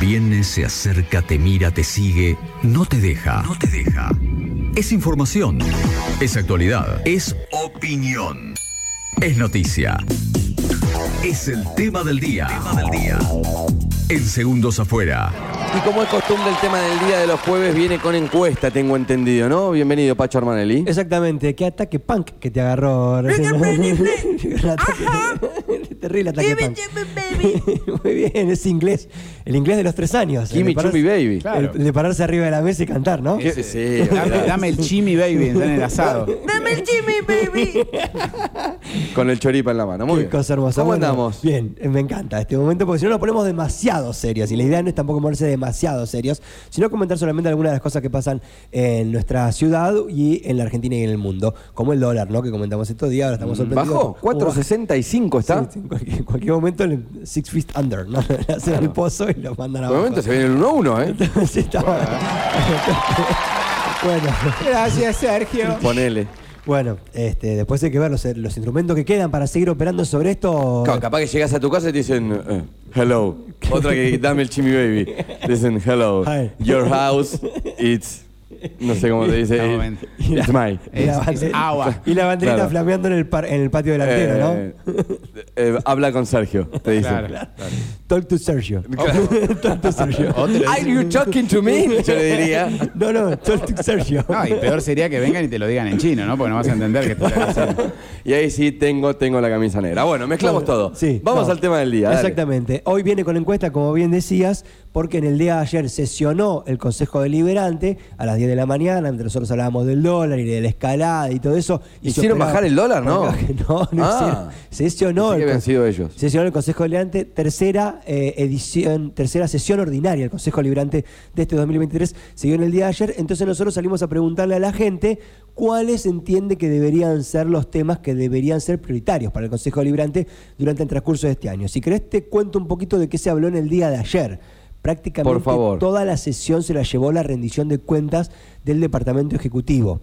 Viene, se acerca, te mira, te sigue, no te deja. No te deja. Es información. Es actualidad. Es opinión. Es noticia. Es el tema del día. Tema del día. En segundos afuera. Y como es costumbre, el tema del día de los jueves viene con encuesta, tengo entendido, ¿no? Bienvenido, Pacho Armanelli. Exactamente, qué ataque punk que te agarró recién. Un ataque- Terrible ataque punk. Muy bien, es inglés. El inglés de los tres años. Pararse- Chummy Baby. Claro. El de pararse arriba de la mesa y cantar, ¿no? Sí, sí, Dame, dame el chimi baby en el asado. Dame el Jimmy, baby. Con el choripa en la mano. Muy Qué bien. cosa hermosa. ¿Cómo Bueno, andamos? Bien, me encanta este momento porque si no nos ponemos demasiado serios y la idea no es tampoco ponerse demasiado serios, sino comentar solamente algunas de las cosas que pasan en nuestra ciudad y en la Argentina y en el mundo, como el dólar, ¿no? Que comentamos estos días, ahora estamos sorprendidos. ¿Bajó? ¿Cómo baja? ¿4.65 está? Sí, sí, en, cualquier, en cualquier momento, el Six Feet Under, ¿no? Le hacen al pozo y lo mandan abajo. el momento se viene el 1-1, ¿eh? Sí, estaba- bueno, Gracias, Sergio. Ponele. Bueno este, después hay que ver los, los instrumentos que quedan para seguir operando sobre esto. Ca- Capaz que llegas a tu casa y te dicen, eh, hello. Otra que dame el chimi baby. Te dicen, hello. Hi. Your house, it's. No sé cómo te dice. No, it's mine. Y la, Es- bande- es agua. y la banderita Claro. flameando en el, par- en el patio delantero, Eh, eh, habla con Sergio, te dicen. Claro. ¿no? Talk to Sergio. talk to Sergio. Are you talking to me? Yo le diría. No, no, talk to Sergio. No, y peor sería que vengan y te lo digan en chino, ¿no? Porque no vas a entender que diciendo. Y ahí sí tengo, tengo la camisa negra. Bueno, mezclamos Bueno, todo. sí, Vamos no. al tema del día. dale. Exactamente. Hoy viene con encuesta, como bien decías, porque en el día de ayer sesionó el Consejo Deliberante a las 10 de la mañana, mientras nosotros hablábamos del dólar y de la escalada y todo eso. y ¿Hicieron operaba- bajar el dólar? No. No, no Ah. hicieron. Sesionó el sido ellos. Sesionó el Consejo Deliberante, tercera eh, edición, tercera sesión ordinaria del Consejo Deliberante de este 2023, siguió en el día de ayer. Entonces nosotros salimos a preguntarle a la gente cuáles entiende que deberían ser los temas que deberían ser prioritarios para el Consejo Deliberante durante el transcurso de este año. Si querés te cuento un poquito de qué se habló en el día de ayer. Prácticamente Por favor. toda la sesión se la llevó la rendición de cuentas del Departamento Ejecutivo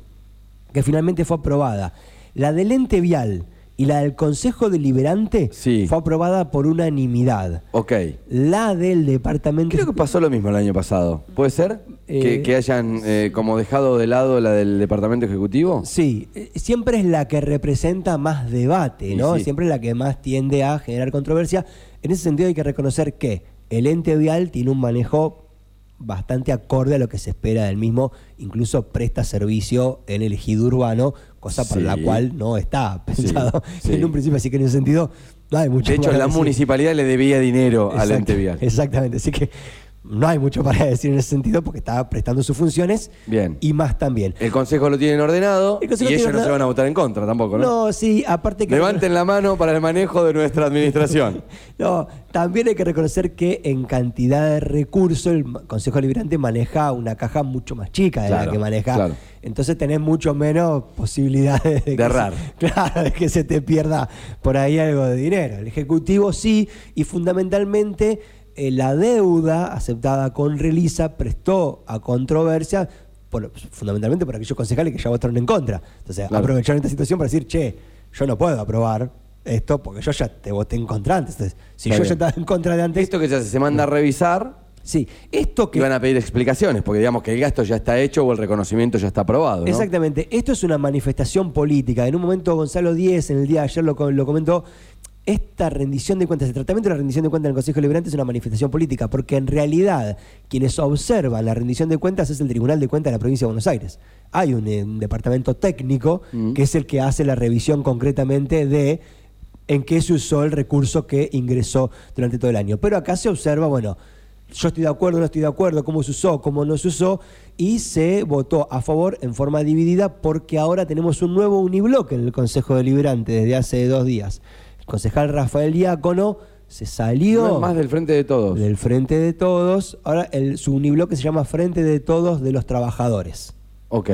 que finalmente fue aprobada. La del ente vial y la del Consejo Deliberante Sí. fue aprobada por unanimidad. Ok. La del Departamento Creo que pasó lo mismo el año pasado. ¿Puede ser? que, Eh, que hayan eh, como dejado de lado la del Departamento Ejecutivo. Sí, eh, siempre es la que representa más debate, ¿no? sí. Siempre es la que más tiende a generar controversia. En ese sentido hay que reconocer que el ente vial tiene un manejo bastante acorde a lo que se espera del mismo, incluso presta servicio en el ejido urbano, cosa para Sí. la cual no está pensado sí. en un principio, así que en ese sentido no hay mucho De hecho, la municipalidad le debía dinero al ente vial. Exactamente, así que no hay mucho para decir en ese sentido porque está prestando sus funciones Bien. y más también. El Consejo lo tienen ordenado El y ellos no se van a votar en contra tampoco, ¿no? No, sí, aparte que... Levanten la mano para el manejo de nuestra administración. No, también hay que reconocer que en cantidad de recursos el Consejo Liberante maneja una caja mucho más chica de Claro, la que maneja. claro. Entonces tenés mucho menos posibilidades de, que errar. se- claro, de que se te pierda por ahí algo de dinero. El Ejecutivo sí, y fundamentalmente la deuda aceptada con Relisa prestó a controversia. por- fundamentalmente por aquellos concejales que ya votaron en contra. Entonces, Claro. aprovecharon esta situación para decir, che, yo no puedo aprobar esto porque yo ya te voté en contra antes. Entonces, si Está yo bien. ya estaba en contra de antes. Esto que se hace, se manda a revisar sí, esto que. y van a pedir explicaciones, porque digamos que el gasto ya está hecho o el reconocimiento ya está aprobado. ¿no? Exactamente. Esto es una manifestación política. En un momento Gonzalo Díez, en el día de ayer, lo, lo comentó. Esta rendición de cuentas, el tratamiento de la rendición de cuentas en el Consejo Liberante es una manifestación política, porque en realidad quienes observan la rendición de cuentas es el Tribunal de Cuentas de la Provincia de Buenos Aires. Hay un, eh, un departamento técnico Mm. que es el que hace la revisión concretamente de en qué se usó el recurso que ingresó durante todo el año. Pero acá se observa, bueno, yo estoy de acuerdo, no estoy de acuerdo, cómo se usó, cómo no se usó, y se votó a favor en forma dividida porque ahora tenemos un nuevo unibloque en el Consejo Deliberante desde hace dos días. Concejal Rafael Diácono se salió No es más del frente de todos. del Frente de Todos, ahora el, su unibloque se llama Frente de Todos de los Trabajadores. Ok.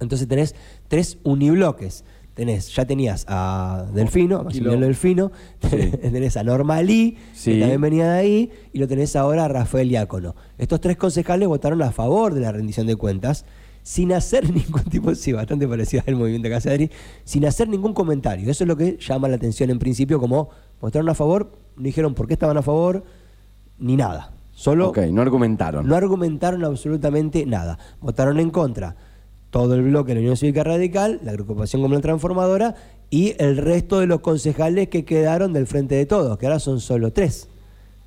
Entonces tenés tres unibloques. Tenés, ya tenías a Delfino, a Maximiliano Delfino, tenés a Norma Lee, Sí. que también venía de ahí, y lo tenés ahora a Rafael Diácono. Estos tres concejales votaron a favor de la rendición de cuentas, sin hacer ningún tipo, sí, bastante parecido al movimiento que hace Adri, sin hacer ningún comentario. Eso es lo que llama la atención en principio, como votaron a favor, no dijeron por qué estaban a favor, ni nada. Solo Ok, no argumentaron. no argumentaron absolutamente nada. Votaron en contra todo el bloque de la Unión Cívica Radical, la agrupación como la transformadora y el resto de los concejales que quedaron del Frente de Todos, que ahora son solo tres.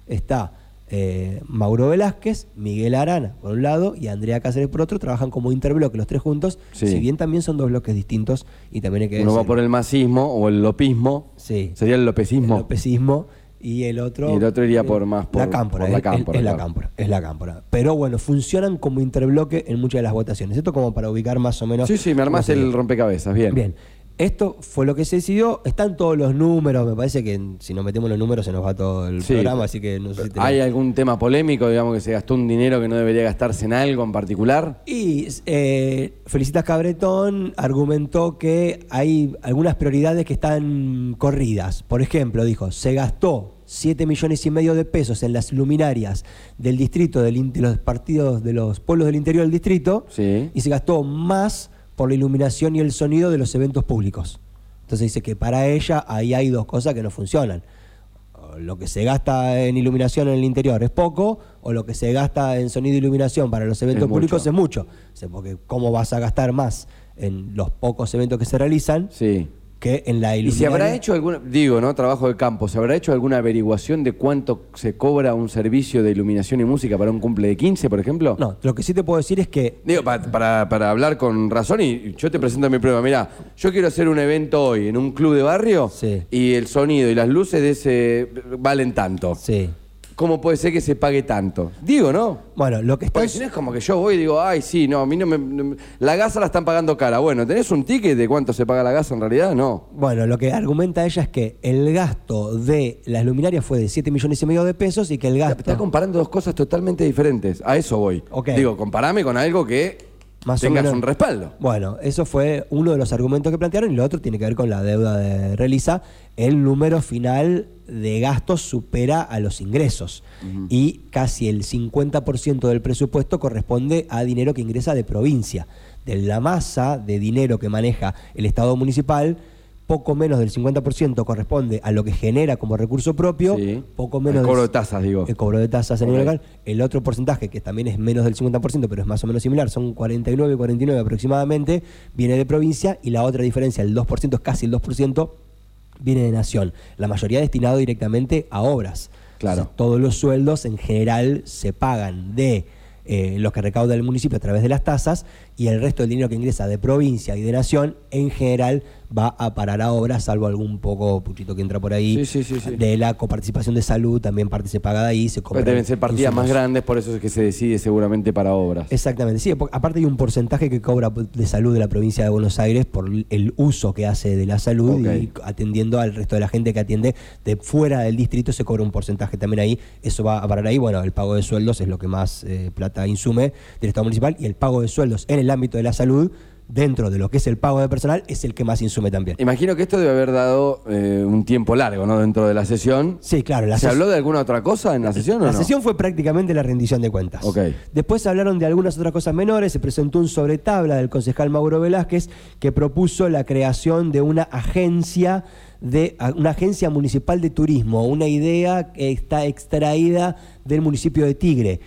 Está eh, Mauro Velázquez, Miguel Arana por un lado y Andrea Cáceres por otro, trabajan como interbloque los tres juntos, Sí. si bien también son dos bloques distintos y también hay que Uno va por el masismo o el lopismo. Sí. Sería el lopecismo. el lopecismo y el otro Y el otro iría por más por- la cámpora, por la es- es- cámpora, es, la cámpora, es la cámpora. Pero bueno, funcionan como interbloque en muchas de las votaciones. Esto como para ubicar más o menos. Sí, sí, me armaste sería. el rompecabezas. Bien. Bien. Esto fue lo que se decidió. Están todos los números. Me parece que si nos metemos los números se nos va todo el Sí. programa. Así que no sé si ¿Hay algún tema polémico, digamos, que se gastó un dinero que no debería gastarse en algo en particular? Y eh, Felicitas Cabretón argumentó que hay algunas prioridades que están corridas. Por ejemplo, dijo, se gastó 7 millones y medio de pesos en las luminarias del distrito, del de los partidos, de los pueblos del interior del distrito, Sí. y se gastó más por la iluminación y el sonido de los eventos públicos. Entonces dice que para ella ahí hay dos cosas que no funcionan. Lo que se gasta en iluminación en el interior es poco, o lo que se gasta en sonido y iluminación para los eventos Es mucho. públicos es mucho. O sea, porque ¿cómo vas a gastar más en los pocos eventos que se realizan Sí. Que en la ¿Y iluminación? se habrá hecho alguna, digo, ¿no? Trabajo de campo, ¿se habrá hecho alguna averiguación de cuánto se cobra un servicio de iluminación y música para un cumple de 15, por ejemplo? No, lo que sí te puedo decir es que Digo, pa- para, para hablar con razón y yo te presento mi prueba. Mira, yo quiero hacer un evento hoy en un club de barrio Sí. y el sonido y las luces de ese valen tanto. sí. ¿Cómo puede ser que se pague tanto? Digo, ¿no? Bueno, lo que está Porque si no es como que yo voy y digo, ay, sí, no, a mí no me, no La gasa la están pagando cara. Bueno, ¿tenés un ticket de cuánto se paga la gasa en realidad? No. Bueno, lo que argumenta ella es que el gasto de las luminarias fue de 7 millones y medio de pesos y que el Está, gasto... está comparando dos cosas totalmente diferentes. A eso voy. Ok. Digo, comparame con algo que Más o tengas menos. un respaldo. Bueno, eso fue uno de los argumentos que plantearon y lo otro tiene que ver con la deuda de Relisa. El número final de gastos supera a los ingresos y casi el 50% del presupuesto corresponde a dinero que ingresa de provincia. De la masa de dinero que maneja el Estado municipal, poco menos del 50% corresponde a lo que genera como recurso propio, Sí. poco menos El cobro de tasas, digo. el cobro de tasas a nivel local. El otro porcentaje, que también es menos del 50%, pero es más o menos similar, son 49, 49 aproximadamente, viene de provincia y la otra diferencia, el 2%, es casi el 2%, viene de nación. La mayoría destinado directamente a obras. Claro. O sea, todos los sueldos en general se pagan de eh, los que recauda el municipio a través de las tasas y el resto del dinero que ingresa de provincia y de nación en general va a parar a obras, salvo algún poco puchito que entra por ahí Sí, sí, sí, de la coparticipación de salud, también parte se paga de ahí, se Pero compra deben ser partidas más grandes, por eso es que se decide seguramente para obras. Exactamente, sí, aparte hay un porcentaje que cobra de salud de la provincia de Buenos Aires por el uso que hace de la salud y atendiendo al resto de la gente que atiende de fuera del distrito se cobra un porcentaje también ahí, eso va a parar ahí, bueno, el pago de sueldos es lo que más eh, plata insume del Estado municipal y el pago de sueldos en el ámbito de la salud, dentro de lo que es el pago de personal, es el que más insume también. Imagino que esto debe haber dado eh, un tiempo largo, ¿no? Dentro de la sesión. Sí, claro, la ¿Se habló de alguna otra cosa en la sesión o La no? sesión fue prácticamente la rendición de cuentas. Ok. Después se hablaron de algunas otras cosas menores. Se presentó un sobretabla del concejal Mauro Velázquez que propuso la creación de una agencia de una agencia municipal de turismo, una idea que está extraída del municipio de Tigre.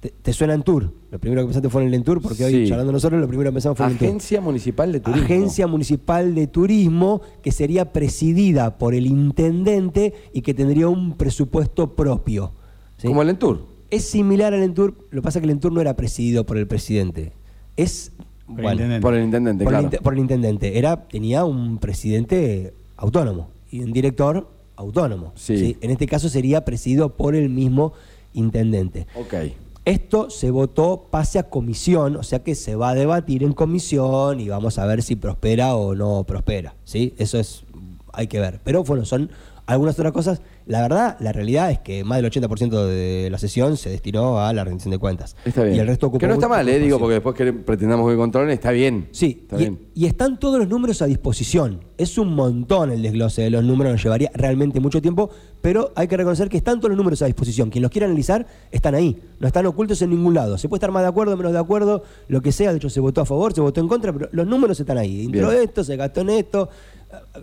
¿Te, te suena en Tour? Lo primero que pensaste fue en el Entur, porque hoy Sí. charlando nosotros lo primero que pensamos fue en el Entur. Agencia Municipal de Turismo. Agencia Municipal de Turismo que sería presidida por el intendente y que tendría un presupuesto propio. ¿sí? Como el Entur. Es similar al Entur, lo que pasa es que el Entur no era presidido por el presidente. Es Por el bueno, intendente. Por el intendente, por, el claro. por el intendente. Era, tenía un presidente autónomo y un director autónomo. Sí. En este caso sería presidido por el mismo intendente. Ok. Esto se votó pase a comisión, o sea que se va a debatir en comisión y vamos a ver si prospera o no prospera. ¿sí? Eso es, hay que ver. Pero bueno, son algunas otras cosas. La verdad, la realidad es que más del 80% de la sesión se destinó a la rendición de cuentas. Está bien. Y el resto ocupó que no está mal, eh, digo, porque después que pretendamos que controlen, está bien. Sí, Está y, bien. y están todos los números a disposición. Es un montón el desglose de los números, nos llevaría realmente mucho tiempo, pero hay que reconocer que están todos los números a disposición. Quien los quiera analizar, están ahí, no están ocultos en ningún lado. Se puede estar más de acuerdo, menos de acuerdo, lo que sea, de hecho se votó a favor, se votó en contra, pero los números están ahí. Entró Bien. esto, se gastó en esto,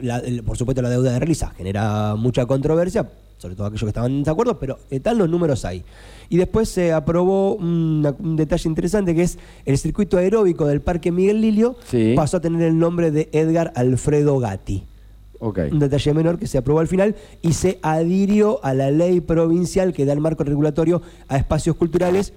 la- el- por supuesto la deuda de realiza genera mucha controversia, sobre todo aquellos que estaban en desacuerdo, pero están los números ahí. Y después se aprobó un detalle interesante que es el circuito aeróbico del Parque Miguel Lilio Sí. pasó a tener el nombre de Edgar Alfredo Gatti. Un detalle menor que se aprobó al final y se adhirió a la ley provincial que da el marco regulatorio a espacios culturales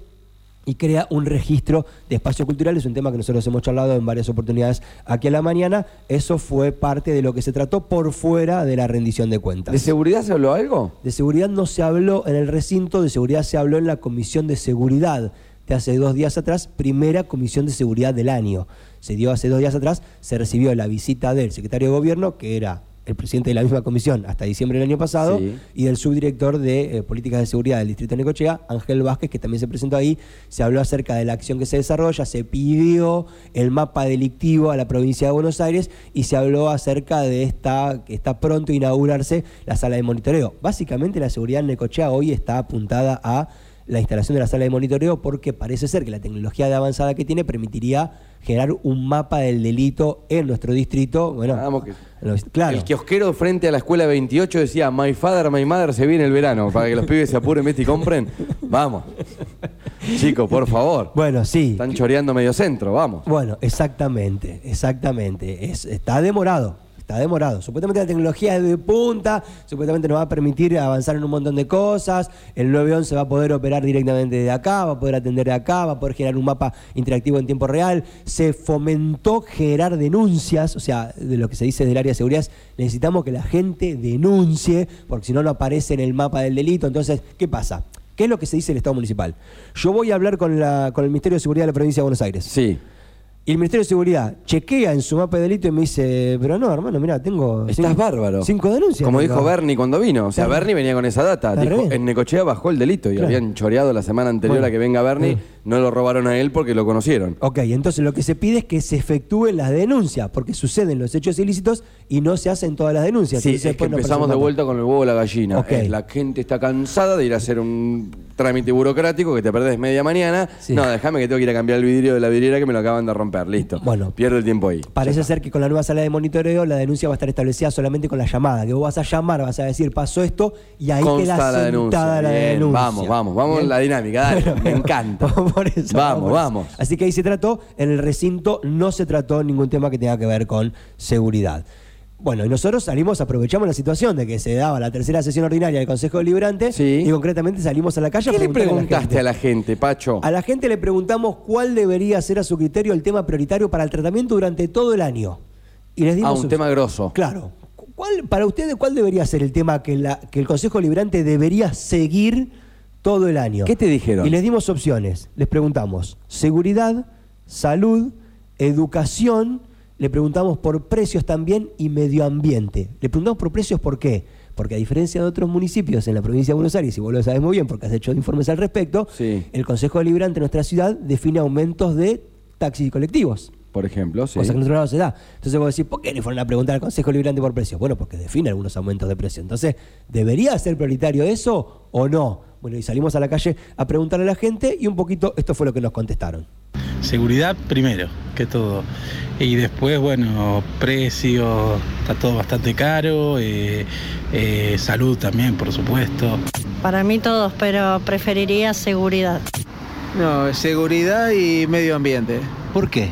y crea un registro de espacios culturales, un tema que nosotros hemos charlado en varias oportunidades aquí a la mañana. Eso fue parte de lo que se trató por fuera de la rendición de cuentas. ¿De seguridad se habló algo? De seguridad no se habló en el recinto, de seguridad se habló en la Comisión de Seguridad de hace dos días atrás, primera Comisión de Seguridad del año. Se dio hace dos días atrás, se recibió la visita del secretario de Gobierno, que era el presidente de la misma comisión hasta diciembre del año pasado, Sí. y del subdirector de eh, Políticas de Seguridad del Distrito de Necochea, Ángel Vázquez, que también se presentó ahí. Se habló acerca de la acción que se desarrolla, se pidió el mapa delictivo a la provincia de Buenos Aires y se habló acerca de esta que está pronto a inaugurarse la sala de monitoreo. Básicamente la seguridad en Necochea hoy está apuntada a la instalación de la sala de monitoreo porque parece ser que la tecnología de avanzada que tiene permitiría generar un mapa del delito en nuestro distrito. Bueno, Vamos que- los- claro. El kiosquero frente a la escuela 28 decía, My father, my mother se viene el verano, para que los pibes se apuren, ¿viste? y compren. Vamos. Chicos, por favor. Bueno, sí. Están choreando medio centro, vamos. Bueno, exactamente, exactamente. Es, está demorado, está demorado. Supuestamente la tecnología es de punta, supuestamente nos va a permitir avanzar en un montón de cosas. El 911 va a poder operar directamente de acá, va a poder atender de acá, va a poder generar un mapa interactivo en tiempo real. Se fomentó generar denuncias, o sea, de lo que se dice del área de seguridad, es, necesitamos que la gente denuncie, porque si no, no aparece en el mapa del delito. Entonces, ¿qué pasa? ¿Qué es lo que se dice el Estado Municipal? Yo voy a hablar con, la, con el Ministerio de Seguridad de la Provincia de Buenos Aires. Sí. Y el Ministerio de Seguridad chequea en su mapa de delito y me dice, pero no, hermano, mira, tengo Estás cinco- bárbaro. cinco denuncias. Como tengo". dijo Bernie cuando vino. O sea, Bernie venía con esa data. Dijo, en Necochea bajó el delito y Claro. habían choreado la semana anterior Bueno. a que venga Bernie. Mm. No lo robaron a él porque lo conocieron. Ok, entonces lo que se pide es que se efectúen las denuncias, porque suceden los hechos ilícitos y no se hacen todas las denuncias. Sí, es que empezamos de vuelta con el huevo o la gallina. Ok. Eh, La gente está cansada de ir a hacer un trámite burocrático que te perdés media mañana. Sí. No, déjame que tengo que ir a cambiar el vidrio de la vidriera que me lo acaban de romper. Listo. Bueno. Pierdo el tiempo ahí. Parece ser que con la nueva sala de monitoreo la denuncia va a estar establecida solamente con la llamada, que vos vas a llamar, vas a decir pasó esto y ahí Consta queda la denuncia. sentada la Bien, denuncia. vamos, vamos, vamos Bien. en la dinámica, dale, me encanta. Por eso, Vamos, por eso. vamos. Así que ahí se trató, en el recinto no se trató ningún tema que tenga que ver con seguridad. Bueno, y nosotros salimos, aprovechamos la situación de que se daba la tercera sesión ordinaria del Consejo Deliberante Sí. y concretamente salimos a la calle ¿Qué le preguntaste a la gente. Pacho? A la gente le preguntamos cuál debería ser a su criterio el tema prioritario para el tratamiento durante todo el año. Y les dimos Ah, un tema grosso. Claro. ¿Cuál, para ustedes, ¿cuál debería ser el tema que, la- que el Consejo Deliberante debería seguir todo el año? ¿Qué te dijeron? Y les dimos opciones. Les preguntamos seguridad, salud, educación, le preguntamos por precios también y medio ambiente. Le preguntamos por precios ¿por qué? Porque a diferencia de otros municipios en la provincia de Buenos Aires, y vos lo sabes muy bien porque has hecho informes al respecto, Sí. el Consejo Deliberante de nuestra ciudad define aumentos de taxis y colectivos. Por ejemplo, sí. Cosa que en otro lado se da. Entonces vos decís, ¿por qué le fueron a preguntar al Consejo Liberante por precios? Bueno, porque define algunos aumentos de precio. Entonces, ¿debería ser prioritario eso o no? Bueno, y salimos a la calle a preguntarle a la gente y un poquito esto fue lo que nos contestaron. Seguridad primero que todo. Y después, bueno, precio, está todo bastante caro. eh, eh, salud también, por supuesto. Para mí todos, pero preferiría seguridad. No, seguridad y medio ambiente. ¿Por qué?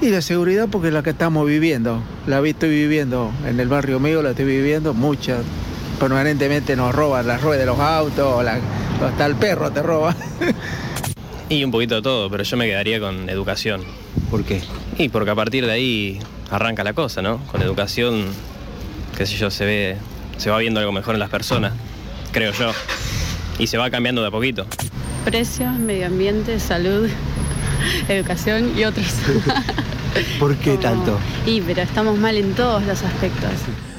Y la seguridad porque es la que estamos viviendo. La vi- estoy viviendo en el barrio mío, la estoy viviendo mucha. Permanentemente nos roban las ruedas de los autos, la- hasta el perro te roba. Y un poquito de todo, pero yo me quedaría con educación. ¿Por qué? Y porque a partir de ahí arranca la cosa, ¿no? Con educación, qué sé yo, se ve, se va viendo algo mejor en las personas, creo yo. Y se va cambiando de a poquito. Precios, medio ambiente, salud, educación y otros. ¿Por qué Como- tanto? Y pero estamos mal en todos los aspectos.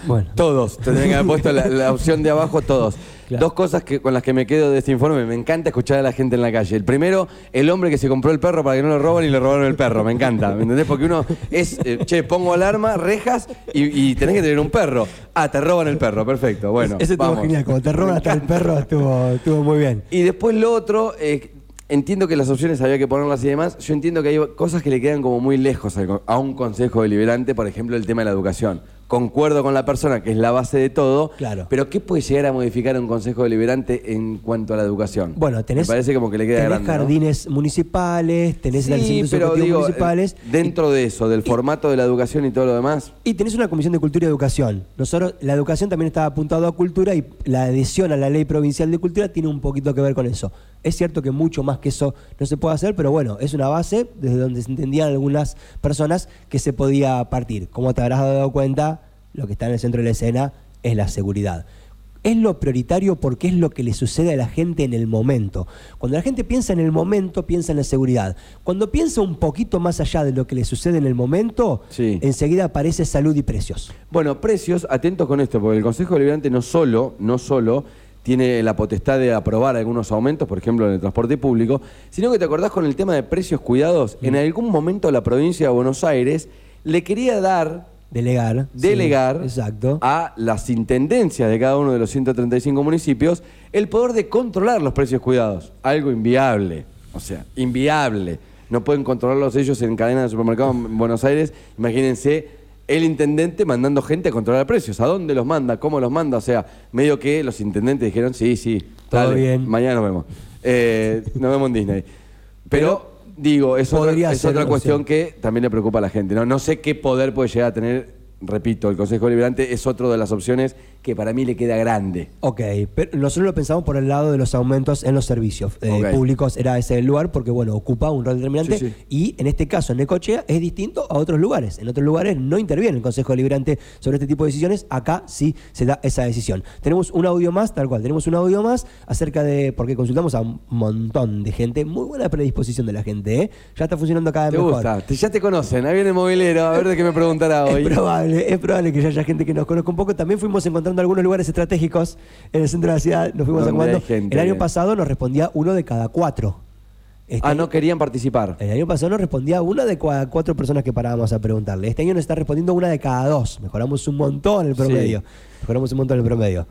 Bueno, Todos, tendrían que haber puesto la, la opción de abajo, todos. Claro. Dos cosas que, con las que me quedo de este informe. Me encanta escuchar a la gente en la calle. El primero, el hombre que se compró el perro para que no lo roban y le robaron el perro. Me encanta, ¿me entendés? Porque uno es, eh, che, pongo alarma, rejas y, y tenés que tener un perro. Ah, te roban el perro, perfecto. Bueno, ese estuvo vamos. genial. Como te roban hasta el perro, estuvo, estuvo muy bien. Y después lo otro, eh, entiendo que las opciones había que ponerlas y demás. Yo entiendo que hay cosas que le quedan como muy lejos a un consejo deliberante, por ejemplo, el tema de la educación. Concuerdo con la persona, que es la base de todo, Claro. pero ¿qué puede llegar a modificar un consejo deliberante en cuanto a la educación? Bueno, tenés, Me parece como que le queda tenés grande, ¿no? jardines municipales, tenés Sí, pero educativos digo, municipales. eh, dentro de eso, del formato de la educación y todo lo demás, Y tenés una comisión de cultura y educación. Nosotros, la educación también estaba apuntado a cultura y la adhesión a la ley provincial de cultura tiene un poquito que ver con eso. Es cierto que mucho más que eso no se puede hacer, pero bueno, es una base desde donde se entendían algunas personas que se podía partir. Como te habrás dado cuenta, lo que está en el centro de la escena es la seguridad. Es lo prioritario porque es lo que le sucede a la gente en el momento. Cuando la gente piensa en el momento, piensa en la seguridad. Cuando piensa un poquito más allá de lo que le sucede en el momento, Sí. enseguida aparece salud y precios. Bueno, precios, atentos con esto, porque el Consejo Deliberante no solo, no solo tiene la potestad de aprobar algunos aumentos, por ejemplo, en el transporte público, sino que te acordás con el tema de precios cuidados, en algún momento la provincia de Buenos Aires le quería dar, Delegar. sí, delegar exacto. a las intendencias de cada uno de los 135 municipios el poder de controlar los precios cuidados. Algo inviable, o sea, inviable. No pueden controlarlos ellos en cadena de supermercados en Buenos Aires. Imagínense el intendente mandando gente a controlar precios. ¿A dónde los manda? ¿Cómo los manda? O sea, medio que los intendentes dijeron, sí, sí, Todo dale, bien. mañana nos vemos. Eh, nos vemos en Disney. Pero, digo, es otra, es otra cuestión que también le preocupa a la gente. No, no sé qué poder puede llegar a tener, repito, el Consejo Deliberante es otra de las opciones que para mí le queda grande. Ok, pero nosotros lo pensamos por el lado de los aumentos en los servicios eh, públicos, era ese el lugar porque, bueno, ocupa un rol determinante Sí, sí. y en este caso en Necochea es distinto a otros lugares. En otros lugares no interviene el Consejo Deliberante sobre este tipo de decisiones, acá sí se da esa decisión. Tenemos un audio más, tal cual, tenemos un audio más acerca de, porque consultamos a un montón de gente, muy buena predisposición de la gente, ¿eh? ya está funcionando cada ¿Te vez mejor. gusta? Te- ya te conocen. Ahí viene el movilero. A ver de qué me preguntará hoy. Es probable, es probable que ya haya gente que nos conozca un poco. También fuimos encontrando algunos lugares estratégicos en el centro de la ciudad. Nos fuimos acomodando. El año pasado nos respondía uno de cada cuatro. Este Ah, año- no querían participar. El año pasado nos respondía una de cada cuatro personas que parábamos a preguntarle. Este año nos está respondiendo una de cada dos. Mejoramos un montón el promedio. Mejoramos un montón el promedio.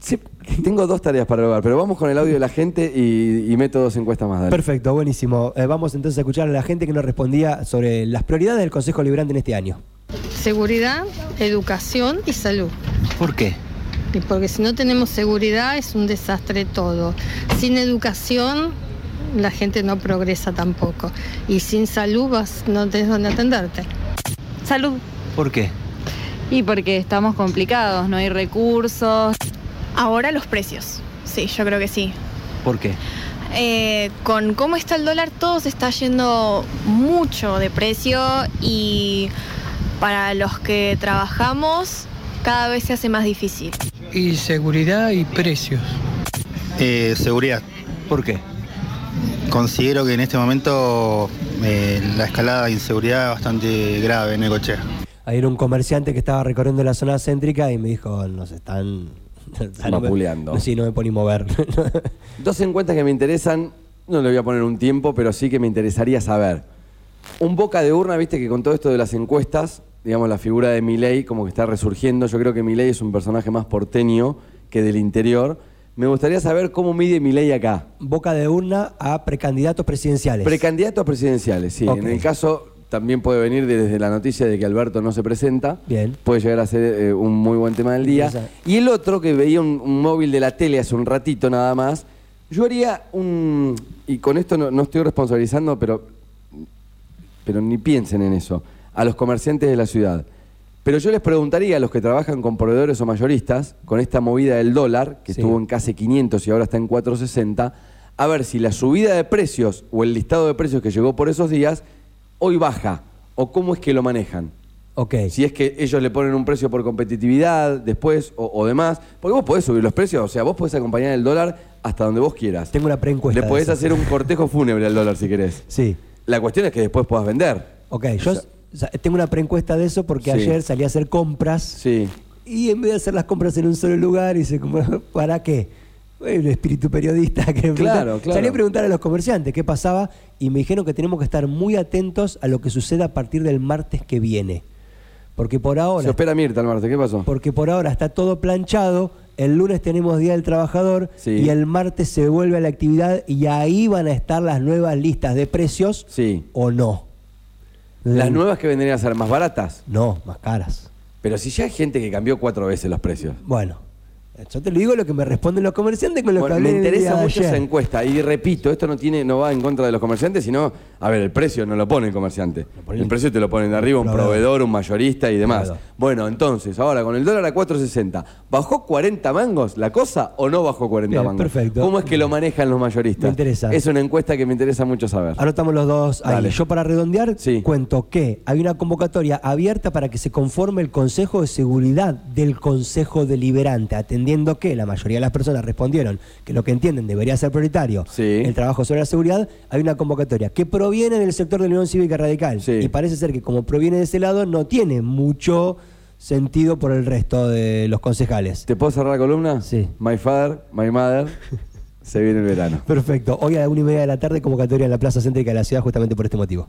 Sí, tengo dos tareas para lograr, pero vamos con el audio de la gente y, y meto dos encuestas más. dale. Perfecto, buenísimo. Eh, vamos entonces a escuchar a la gente que nos respondía sobre las prioridades del Consejo Liberante en este año. Seguridad, educación y salud. ¿Por qué? Y porque si no tenemos seguridad es un desastre todo. Sin educación la gente no progresa tampoco. Y sin salud vas, no tenés donde atenderte. Salud. ¿Por qué? Y porque estamos complicados, no hay recursos. Ahora los precios. Sí, yo creo que sí. ¿Por qué? Eh, con cómo está el dólar, todo se está yendo mucho de precio y para los que trabajamos cada vez se hace más difícil. Y seguridad y precios. Eh, seguridad. ¿Por qué? Considero que en este momento eh, la escalada de inseguridad es bastante grave en Necochea. Ahí era un comerciante que estaba recorriendo la zona céntrica y me dijo, nos están... No, sí, no me puedo ni mover. Dos encuestas que me interesan, no le voy a poner un tiempo, pero sí que me interesaría saber. Un boca de urna, viste que con todo esto de las encuestas, digamos, la figura de Milei como que está resurgiendo. Yo creo que Milei es un personaje más porteño que del interior. Me gustaría saber cómo mide Milei acá. Boca de urna a precandidatos presidenciales. Precandidatos presidenciales, sí. En el caso también puede venir desde la noticia de que Alberto no se presenta. Bien. Puede llegar a ser eh, un muy buen tema del día. Interesante. Y el otro, que veía un, un móvil de la tele hace un ratito nada más, yo haría un... Y con esto no, no estoy responsabilizando, pero, pero ni piensen en eso, a los comerciantes de la ciudad. Pero yo les preguntaría a los que trabajan con proveedores o mayoristas, con esta movida del dólar, que Sí. estuvo en casi 500 y ahora está en 460, a ver si la subida de precios o el listado de precios que llegó por esos días hoy baja o cómo es que lo manejan. Ok. Si es que ellos le ponen un precio por competitividad después o, o demás, porque vos podés subir los precios, o sea, vos podés acompañar el dólar hasta donde vos quieras. Tengo una preencuesta. Le podés hacer un cortejo fúnebre al dólar si querés. Sí. La cuestión es que después puedas vender. Ok, yo o sea, tengo una preencuesta de eso porque Sí. ayer salí a hacer compras Sí. y en vez de hacer las compras en un solo lugar, hice como, ¿para qué? El espíritu periodista que Claro, claro. Salí a preguntar a los comerciantes qué pasaba y me dijeron que tenemos que estar muy atentos a lo que suceda a partir del martes que viene. Porque por ahora Se espera Mirta el martes, ¿qué pasó? porque por ahora está todo planchado el lunes tenemos Día del Trabajador Sí. y el martes se vuelve a la actividad y ahí van a estar las nuevas listas de precios Sí. o no. Las Mm, nuevas que vendrían a ser más baratas. No, más caras. Pero si ya hay gente que cambió cuatro veces los precios. Bueno, yo te lo digo lo que me responden los comerciantes con lo Bueno, que me hablé el interesa mucho ayer. esa encuesta y repito, esto no tiene, no va en contra de los comerciantes, sino, a ver, el precio no lo pone el comerciante. El precio te lo ponen de arriba un Proveedor. proveedor, un mayorista y demás. Bueno, entonces, ahora con el dólar a 4.60, ¿bajó 40 mangos la cosa o no bajó 40 Bien, mangos? perfecto. ¿Cómo es que lo manejan los mayoristas? Me interesa. Es una encuesta que me interesa mucho saber. Anotamos los dos ahí. Dale. Yo para redondear cuento que hay una convocatoria abierta para que se conforme el Consejo de Seguridad del Consejo Deliberante, atendiendo que la mayoría de las personas respondieron que lo que entienden debería ser prioritario el trabajo sobre la seguridad. Hay una convocatoria que proviene del sector de la Unión Cívica Radical y parece ser que como proviene de ese lado no tiene mucho sentido por el resto de los concejales. ¿Te puedo cerrar la columna? Sí. My father, my mother, se viene el verano. Perfecto. Hoy a la una y media de la tarde convocatoria en la Plaza Céntrica de la ciudad justamente por este motivo.